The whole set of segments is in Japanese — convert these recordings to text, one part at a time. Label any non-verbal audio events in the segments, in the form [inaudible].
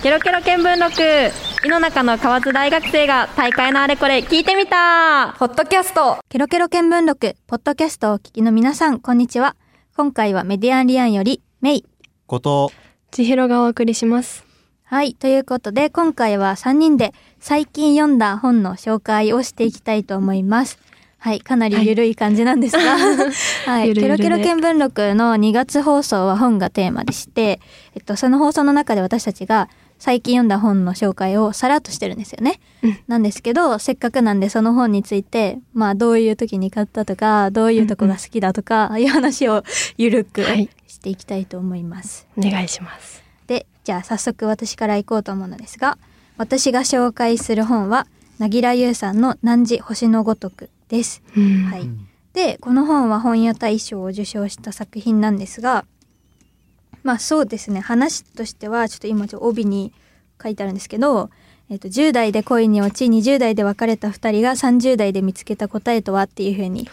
ケロケロ見聞録井の中の河津大学生が大会のあれこれ聞いてみたポッドキャストケロケロ見聞録、ポッドキャストをお聞きの皆さん、こんにちは。今回はメディアンリアンより、メイ。こと千尋がお送りしますはい。ということで、今回は3人で最近読んだ本の紹介をしていきたいと思います。はい。かなりゆるい感じなんですが、[laughs] はい。ケロケロ見聞録の2月放送は本がテーマでして、えっと、その放送の中で私たちが最近読んだ本の紹介をさらっとしてるんですよね。うんなんですけど、せっかくなんでその本について、まあ、どういう時に買ったとか、どういうとこが好きだとか、ああいう話をゆるくはいしていきたいと思います。お願いしますでじゃあ早速私から行こうと思うのですが私が紹介する本は凪良優さんの「汝星のごとく」です。うんはい、でこの本は本屋大賞を受賞した作品なんですがまあそうですね。話としてはちょっと今ちょっと帯に書いてあるんですけど、えっと10代で恋に落ち20代で別れた2人が30代で見つけた答えとはっていうふうに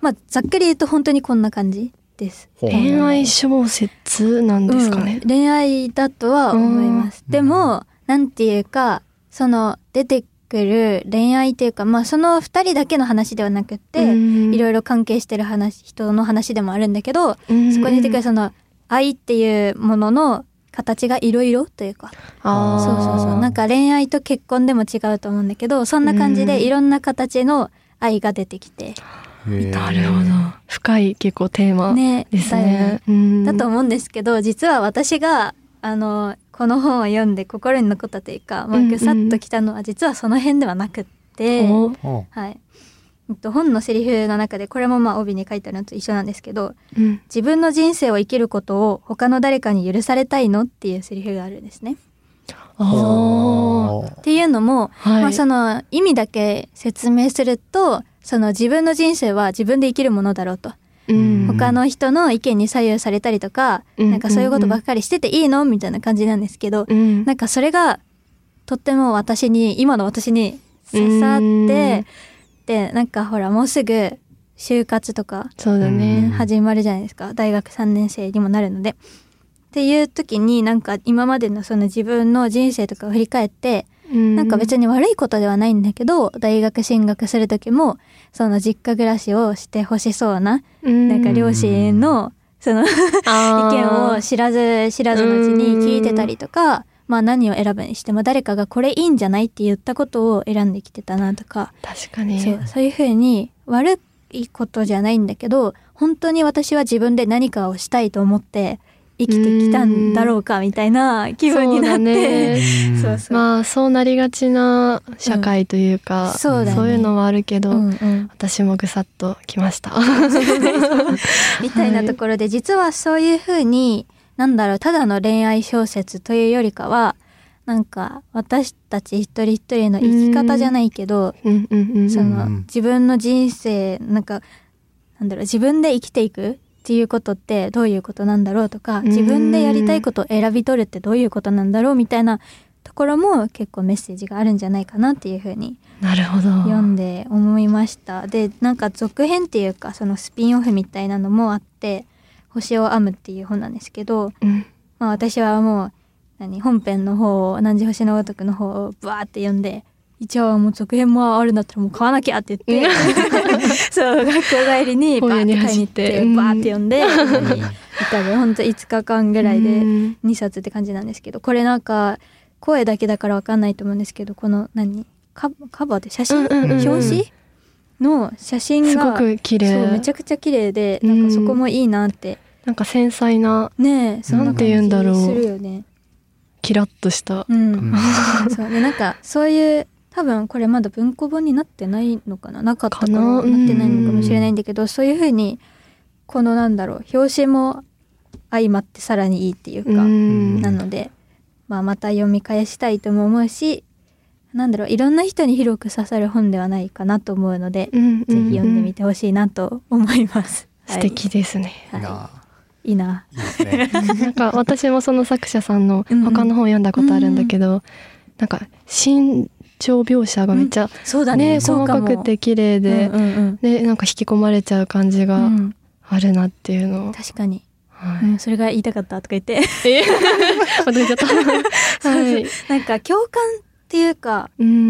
まあざっくり言うと本当にこんな感じです。恋愛小説なんですかね。うん、恋愛だとは思います。うん。でも、なんていうか、その出てくる恋愛っていうか、まあその二人だけの話ではなくって、いろいいろ関係してる話、人の話でもあるんだけど、ろそこに出てくるその愛っていうものの形がいろいろというか、そうそうそう。なんか恋愛と結婚でも違うと思うんだけど、そんな感じうん。でいろんな形の愛が出てきて、なるほど。深い結構テーマね、ですね。うん。だと思うんですけど実は私があのこの本を読んで心に残ったというか、まあ、うんうんぐさっときたのは実はその辺ではなくって、お。お。はい。えっと、本のセリフの中でこれもまあ帯に書いてあるのと一緒なんですけどうん。自分の人生を生きることを他の誰かに許されたいのっていうセリフがあるんですね。あっていうのも、ーはい。まあ、その意味だけ説明するとその自分の人生は自分で生きるものだろうと。うん。他の人の意見に左右されたりとか、うん。なんかそういうことばっかりしてていいのみたいな感じなんですけど、うん。なんかそれがとっても私に今の私に刺さっうんてでなんかほらもうすぐ就活とかそうだうんね。始まるじゃないですか。大学3年生にもなるので。っていう時になんか今までのその自分の人生とかを振り返ってなんか別に悪いことではないんだけど大学進学する時もその実家暮らしをしてほしそうなになんか両親のその意見を知らず知らずのうちに聞いてたりとか、まあ何を選ぶにしても誰かがこれいいんじゃないって言ったことを選んできてたなとか、確かに。そうそういうふうに悪いことじゃないんだけど本当に私は自分で何かをしたいと思って生きてきたんだろうかみたいな気分になって。そうだね。[laughs] そうそう、まあそうなりがちな社会というか、うん。そうだね。いうのはあるけど、うんうん。私もぐさっときました。[laughs] みたいなところで、実はそういうふうになんだろうただの恋愛小説というよりかはなんか私たち一人一人の生き方じゃないけど、そのうん自分の人生なんかなんだろう自分で生きていくっていうことってどういうことなんだろうとかん。自分でやりたいことを選び取るってどういうことなんだろうみたいなところも結構メッセージがあるんじゃないかなっていうふうになるほど。読んで思いました。でなんか続編っていうかそのスピンオフみたいなのもあって「星を編む」っていう本なんですけど、うん。まあ、私はもう何本編の方を「何時星のごとく」の方をバーって読んで一応もう続編もあるんだったらもう買わなきゃって言って [laughs] そう学校帰りに [laughs] バーって買いに行ってバーって読んで家に至るほんと5日間ぐらいでうん。2冊って感じなんですけどこれなんか声だけだからわかんないと思うんですけどこの何カカバーで写真、表紙？の写真がすごく綺麗。そうめちゃくちゃ綺麗でなんかそこもいいなって、なんか繊細なねえそん。ななんて感じ言うんだろうするよね。キラッとした。うん、うん。[laughs] そうでなんかそういう多分これまだ文庫本になってないのかな？なかったかな？なってないのかもしれないんだけどそういうふうにこのなんだろう表紙も相まってさらにいいっていうか、うん。なので、まあ、また読み返したいとも思うしなんだろういろんな人に広く刺さる本ではないかなと思うので、うんぜひ読んでみて。てほしいなと思います。[laughs] 素敵ですね。はい、いいな。はい、いね。[laughs] なんか私もその作者さんのうんうん。他の本読んだことあるんだけど、なんか心情描写がめっちゃそうだね。ね細かくて綺麗で、うんうんうん。でなんか引き込まれちゃう感じうがん。あるなっていうの。を、確かに。うん、それが言いたかったとか言って。え？また言っちゃった。[laughs] はい。なんか共感っていうかうん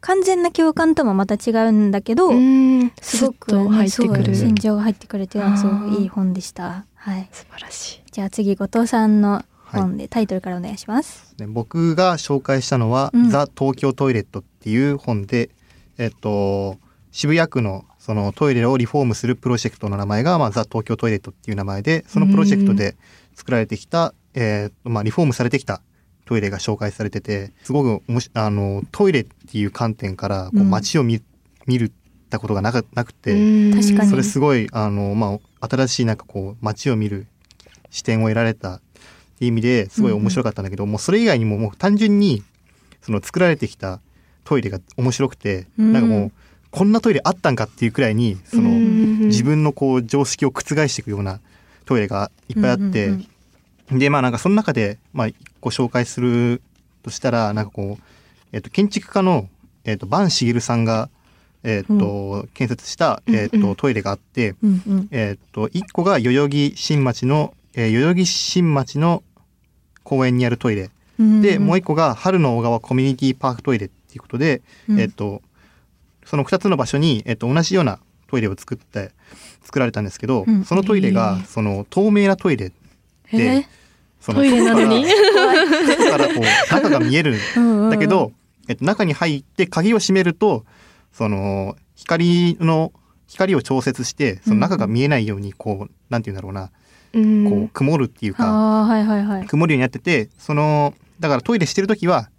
完全な共感ともまた違うんだけど、うんすごく、スッと入ってくる。ね心情が入ってくるってすごくいい本でした。はい。素晴らしい。じゃあ次後藤さんの本で、タイトルからお願いします。ね僕が紹介したのは「うんザ・東京トイレット」っていう本で、えっと、渋谷区のそのトイレをリフォームするプロジェクトの名前が、まあ、ザ・東京トイレットっていう名前でそのプロジェクトで作られてきた、えーまあ、リフォームされてきたトイレが紹介されててすごくおもしあのトイレっていう観点からこううん。街を見,、見るったことがなかなくて、うん。確かに。それすごいあの、まあ、新しいなんかこう街を見る視点を得られたっていう意味ですごい面白かったんだけど、もうそれ以外にももう単純にその作られてきたトイレが面白くて、うん。なんかもうこんなトイレあったんかっていうくらいにその、うん自分のこう常識を覆していくようなトイレがいっぱいあって、うんうんでまあなんかその中でまあ一個紹介するとしたらなんかこう、えっと建築家の、えっと坂茂さんが、えっと建設した、えっとうんうん。トイレがあって、うんうん。えっと一個が代々木新町の、えー代々木新町の公園にあるトイレ。うんで、もう一個が春の小川コミュニティパークトイレっていうことで、うん。えっとその2つの場所に、えっと同じようなトイレを作って作られたんですけど、うん。そのトイレへがー。その透明なトイレへでトイレなのに。外から外からこう中が見える。[laughs] うんうん。だけど、えっと、中に入って鍵を閉めるとその光の光を調節してその中が見えないようにこう、なんて言うんだろうな。うん。こう曇るっていうか、はいはいはい。曇るようになっててそのだからトイレしてる時は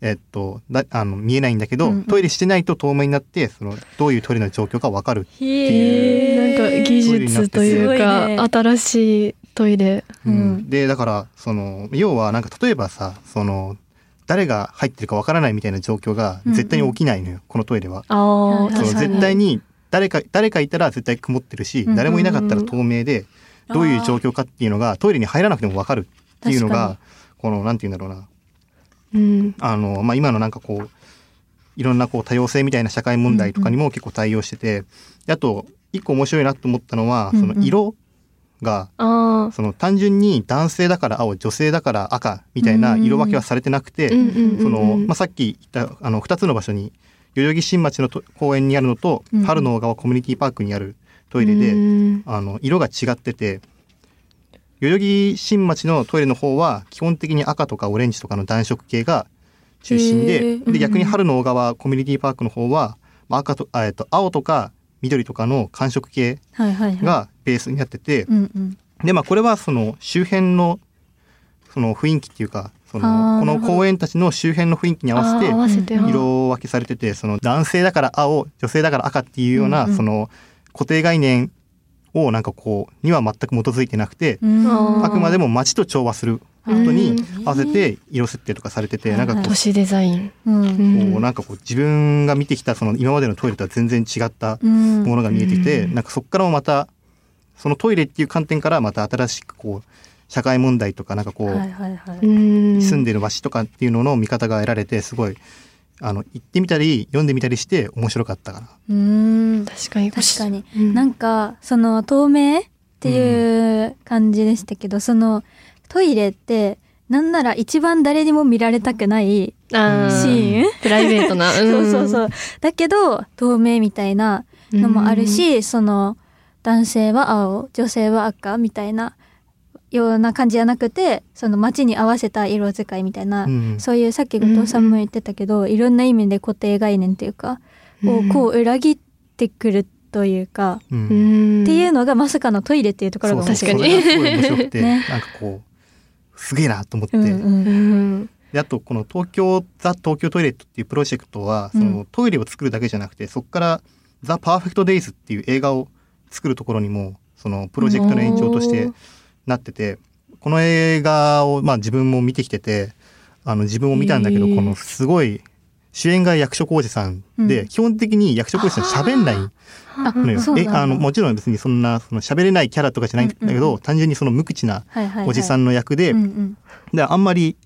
えっとだあの見えないんだけど、うんうん。トイレしてないと透明になってそのどういうトイレの状況かわかる、えー。なんか技術というか、ね新しいトイレ。うん。でだからその要はなんか例えばさその誰が入ってるかわからないみたいな状況が絶対に起きないのよ、このトイレは。あそ絶対に誰か誰かいたら絶対曇ってるし、うん誰もいなかったら透明で、どういう状況かっていうのがトイレに入らなくてもわかるっていうの確がこのなんて言うんだろうな。うん。あの、まあ、今のなんかこういろんなこう多様性みたいな社会問題とかにも結構対応してて、であと一個面白いなと思ったのは、うんうん。その色が。その単純に男性だから青女性だから赤みたいな色分けはされてなくて、さっき言ったあの2つの場所に代々木新町のと公園にあるのと、うん春の小川コミュニティパークにあるトイレで、うんあの色が違ってて代々木新町のトイレの方は基本的に赤とかオレンジとかの暖色系が中心へでー。で逆に春の小川コミュニティパークの方は、まあ、赤とあ、えっと、青とか緑とかの寒色系がベースになってて、でまあこれはその周辺のその雰囲気っていうかそあのこの公園たちの周辺の雰囲気に合わせて色分けされててその男性だから青女性だから赤っていうような、うんうん。その固定概念をなんかこうには全く基づいてなくて、あくまでも街と調和することに合わせて色設定とかされてて、うんなんかこう,、都市デザイン。こうなんかこう自分が見てきたその今までのトイレとは全然違ったうんものが見えてきて、うんなんかそこからもまたそのトイレっていう観点からまた新しくこう社会問題とかなんかこう、はいはいはいうん。住んでる街とかっていうのの見方が得られてすごいあの行ってみたり読んでみたりして面白かったかな。うん確かに。確かにうん。なんかその透明っていう感じでしたけど、そのトイレってなんなら一番誰にも見られたくないシーン？プライベートな。[laughs] そうそうそう。だけど透明みたいなのもあるし、その男性は青女性は赤みたいなような感じじゃなくてその街に合わせた色使いみたいな、うん。そういうさっき後藤さんも言ってたけど、いろんな意味で固定概念っていうか、をこう裏切ってくるというか、うん。うん。っていうのがまさかのトイレっていうところが面白いそう。そうそれがすごい面白くて、[laughs] ね。なんかこうすげえなと思って、うんうんうん。であとこの東京ザ東京トイレットっていうプロジェクトはその、うんトイレを作るだけじゃなくてそこからザ・パーフェクト・デイズっていう映画を作るところにもそのプロジェクトの延長としてなっててこの映画をまあ自分も見てきててあの自分も見たんだけど、このすごい主演が役所広司さんで、うん。基本的に役所広司さん喋んないあのよ。えあのもちろん別にそんなその喋れないキャラとかじゃないんだけど、うんうん。単純にその無口なおじさんの役で、であんまり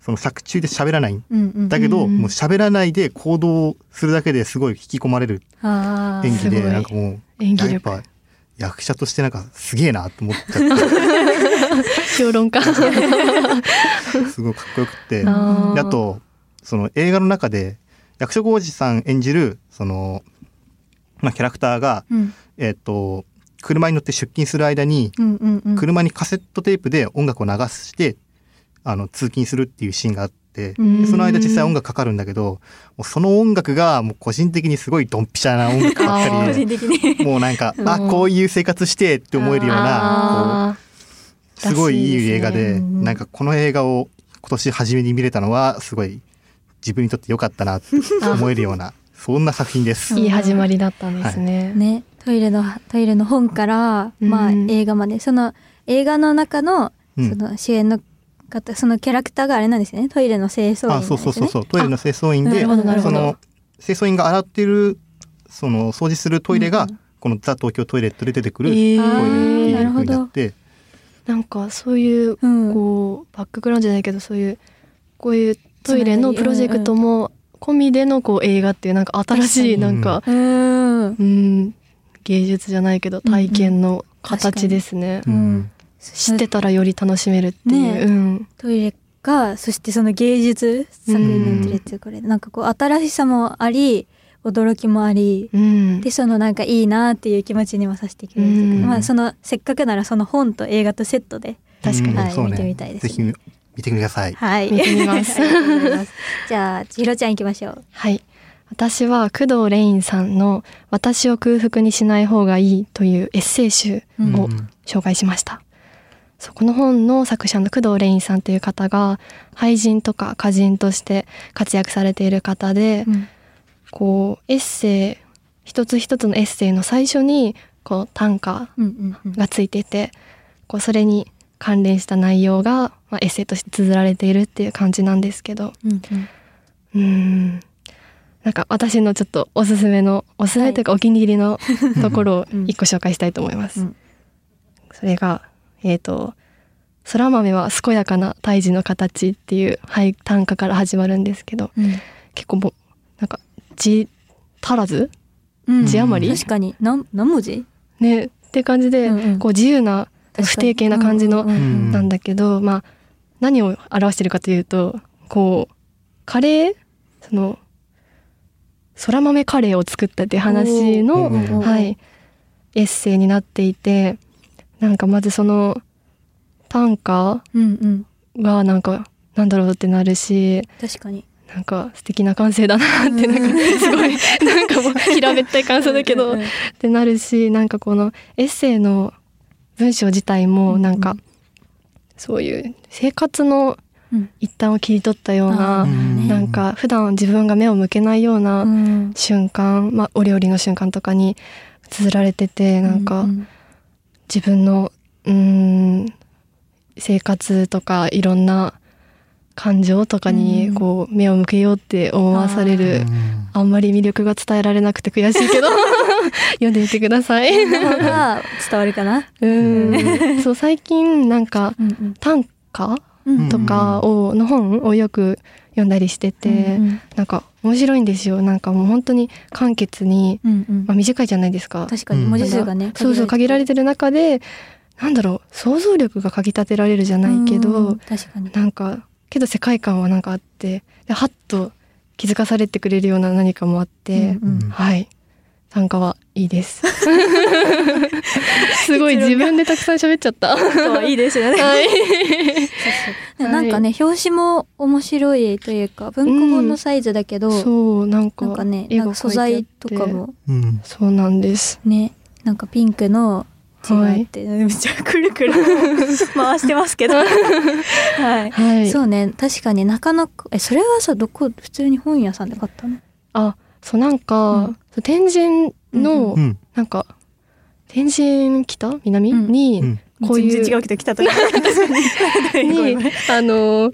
その作中で喋らない。うんうんだけど、うんもう喋らないで行動するだけですごい引き込まれる演技でなんかもう演技力。やっぱ役者としてなんかすげえなと思っちゃっ [laughs] 評論家。て [laughs] すごいかっこよくって。あとその映画の中で役所広司さん演じるその、まあ、キャラクターが、うん。えっと車に乗って出勤する間にうんうんうん。車にカセットテープで音楽を流してあの通勤するっていうシーンがあってうん。でその間実際音楽かかるんだけどもうその音楽がもう個人的にすごいドンピシャな音楽ばっあーかり個人的に。でもうなんかあ [laughs] うん。こういう生活してって思えるようなすごいいい映画でねなんかこの映画を今年初めに見れたのはすごい自分にとって良かったな [laughs] って思えるようなそんな作品です。ー。いい始まりだったんですね。ね。トイレのトイレの本から、まあうん映画まで。その映画の中のうん。その主演の方そのキャラクターがあれなんですよね。トイレの清掃員なんあそうそうそうそう。トイレの清掃員でその清掃員が洗ってるその掃除するトイレが、うんこのザ・東京トイレットで出てくるトイえレってーいう風なるほどになって、なんかそういううん。こうバックグラウンドじゃないけどそういうこういうトイレのプロジェクトも込みでのこう映画っていうなんか新しいなんかうん。うん。芸術じゃないけど体験の形ですね。うん。うん。知ってたらより楽しめるっていう。ねうん。トイレがそしてその芸術作品になってるっていうこれなんかこう新しさもあり驚きもありうん。でそのなんかいいなっていう気持ちにもさせてくれるうかうん。まあそのせっかくならその本と映画とセットで確かに。はいそうね。見てみたいですね。ぜひ見てください。はい。見てみます。[laughs] じゃあ千尋ちゃん行きましょう。はい。私は工藤レインさんの「私を空腹にしない方がいい」というエッセイ集うんを紹介しました。そこの本の作者の工藤レインさんという方が俳人とか歌人として活躍されている方で、うん。こうエッセイ一つ一つのエッセイの最初にこう短歌うんうんうん。がついていてこうそれに関連した内容が、まあ、エッセイとして綴られているっていう感じなんですけど。うんうん。なんか私のちょっとおすすめのおすすめというかお気に入りの [laughs] ところをうん。一個紹介したいと思います。うん。それがえっ、と「空豆は健やかな胎児の形」っていう俳短歌から始まるんですけど。うん。結構もうなんか字足らず？うん。字余り？確かに。何何文字？ねって感じで、うんうん。こう自由な不定形な感じのなんだけど、まあ何を表してるかというとこうカレー？その空豆カレーを作ったっていう話の、はい、エッセイになっていてなんかまずその短歌がなんかなんだろうってなるし確かに。なんか素敵な感性だなってなんかすごい [laughs] なんかもう平べったい感想だけどってなるしなんかこのエッセイの文章自体もなんか、うん。そういう生活のうん。一端を切り取ったようあな、なんか普段自分が目を向けないよううなん。瞬間、まあ、お料理の瞬間とかに綴られててなんか自分のうーん生活とかいろんな感情とかにうん。こう目を向けようって思わされる、うん。あんまり魅力が伝えられなくて悔しいけど [laughs] 読んでみてください。伝わるかな？うん。そう最近なんかうん短歌うんとかをの本をよく読んだりしてて、うんなんか面白いんですよ。なんかもう本当に簡潔に、うんうん。まあ、短いじゃないですか。確かに文字数がねそうそう限られてる中でなんだろう想像力がかきたてられるじゃないけど、うん確かに。なんかけど世界観はなんかあってでハッと気づかされてくれるような何かもあって、うんうん。はい。参加はいいです。[laughs] すごい自分でたくさん喋っちゃった。いいですよね。はい。なんかね表紙も面白いというか文庫本のサイズだけど、そうなんかなんかね絵がなんか素材とかも。うん。そうなんです。ね。なんかピンクの字があって、めっちゃくるくる [laughs] 回してますけど。はい、はい。そうね。確かになかなかえそれはさどこ普通に本屋さんで買ったの？あそうなんか、うん。そう天神の、うんなんか天神北？南、うん。に、うん。こういう全然違うけど来たと [laughs] かに。あの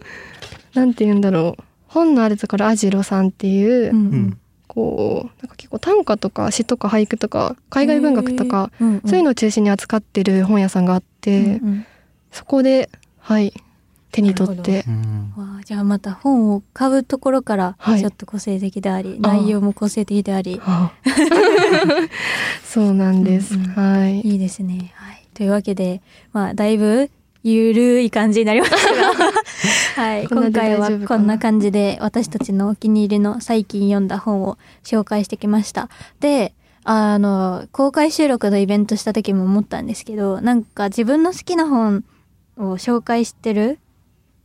なんて言うんだろう。本のあるところアジロさんっていう、うん。うんこうなんか結構短歌とか詩とか俳句とか海外文学とか、うんうん。そういうのを中心に扱ってる本屋さんがあって、うんうんそこではい手に取って。うん。じゃあまた本を買うところからはい。ちょっと個性的であり、あー。内容も個性的であり、あ [laughs] そうなんです。うんうん。はい。いいですね。はい。というわけで、まあ、だいぶ、ゆるい感じになりましたが、[laughs] はい。今回はこんな感じで、私たちのお気に入りの最近読んだ本を紹介してきました。で、あの、公開収録のイベントした時も思ったんですけど、なんか自分の好きな本を紹介してる、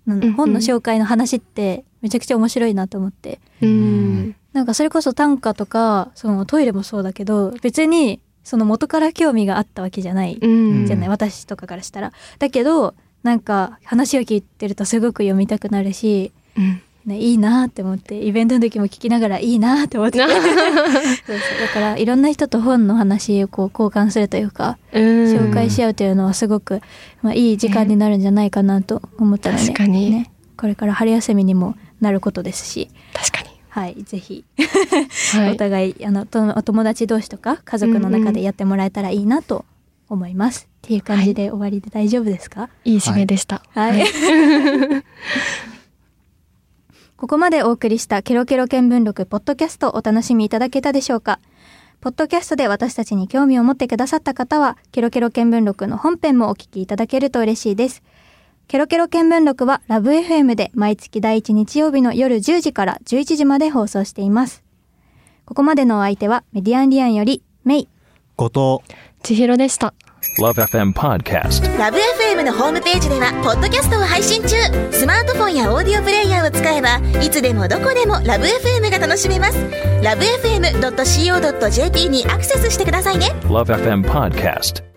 本の紹介の話ってめちゃくちゃ面白いなと思って、うん。なんかそれこそ短歌とか、そのトイレもそうだけど、別にその元から興味があったわけじゃないうん。じゃない、私とかからしたら。だけど、なんか話を聞いてるとすごく読みたくなるし、うん。ね、いいなって思って、イベントの時も聞きながらいいなって思って。[laughs] そうそうだからいろんな人と本の話をこう交換するというか、紹介し合うというのはすごく、まあ、いい時間になるんじゃないかなと思ったので、ね、これから春休みにもなることですし、確かに。はい、ぜひおはい。互いあのとお友達同士とか家族の中でやってもらえたらいいなと思います。っていう感じで終わりで大丈夫ですか？いい締めでした。はい。[laughs] ここまでお送りしたケロケロ見聞録ポッドキャストお楽しみいただけたでしょうか？ポッドキャストで私たちに興味を持ってくださった方は、ケロケロ見聞録の本編もお聞きいただけると嬉しいです。ケロケロ見聞録はラブ FM で毎月第1日曜日の夜10時から11時まで放送しています。ここまでのお相手はメディアンリアンよりメイ。後藤千尋でした。Love FM Podcast. ラブ f m のホームページではポッドキャストを配信中スマートフォンやオーディオプレイヤーを使えばいつでもどこでもラブ f m が楽しめますラブ FM.co.jp にアクセスしてくださいね Love FM Podcast.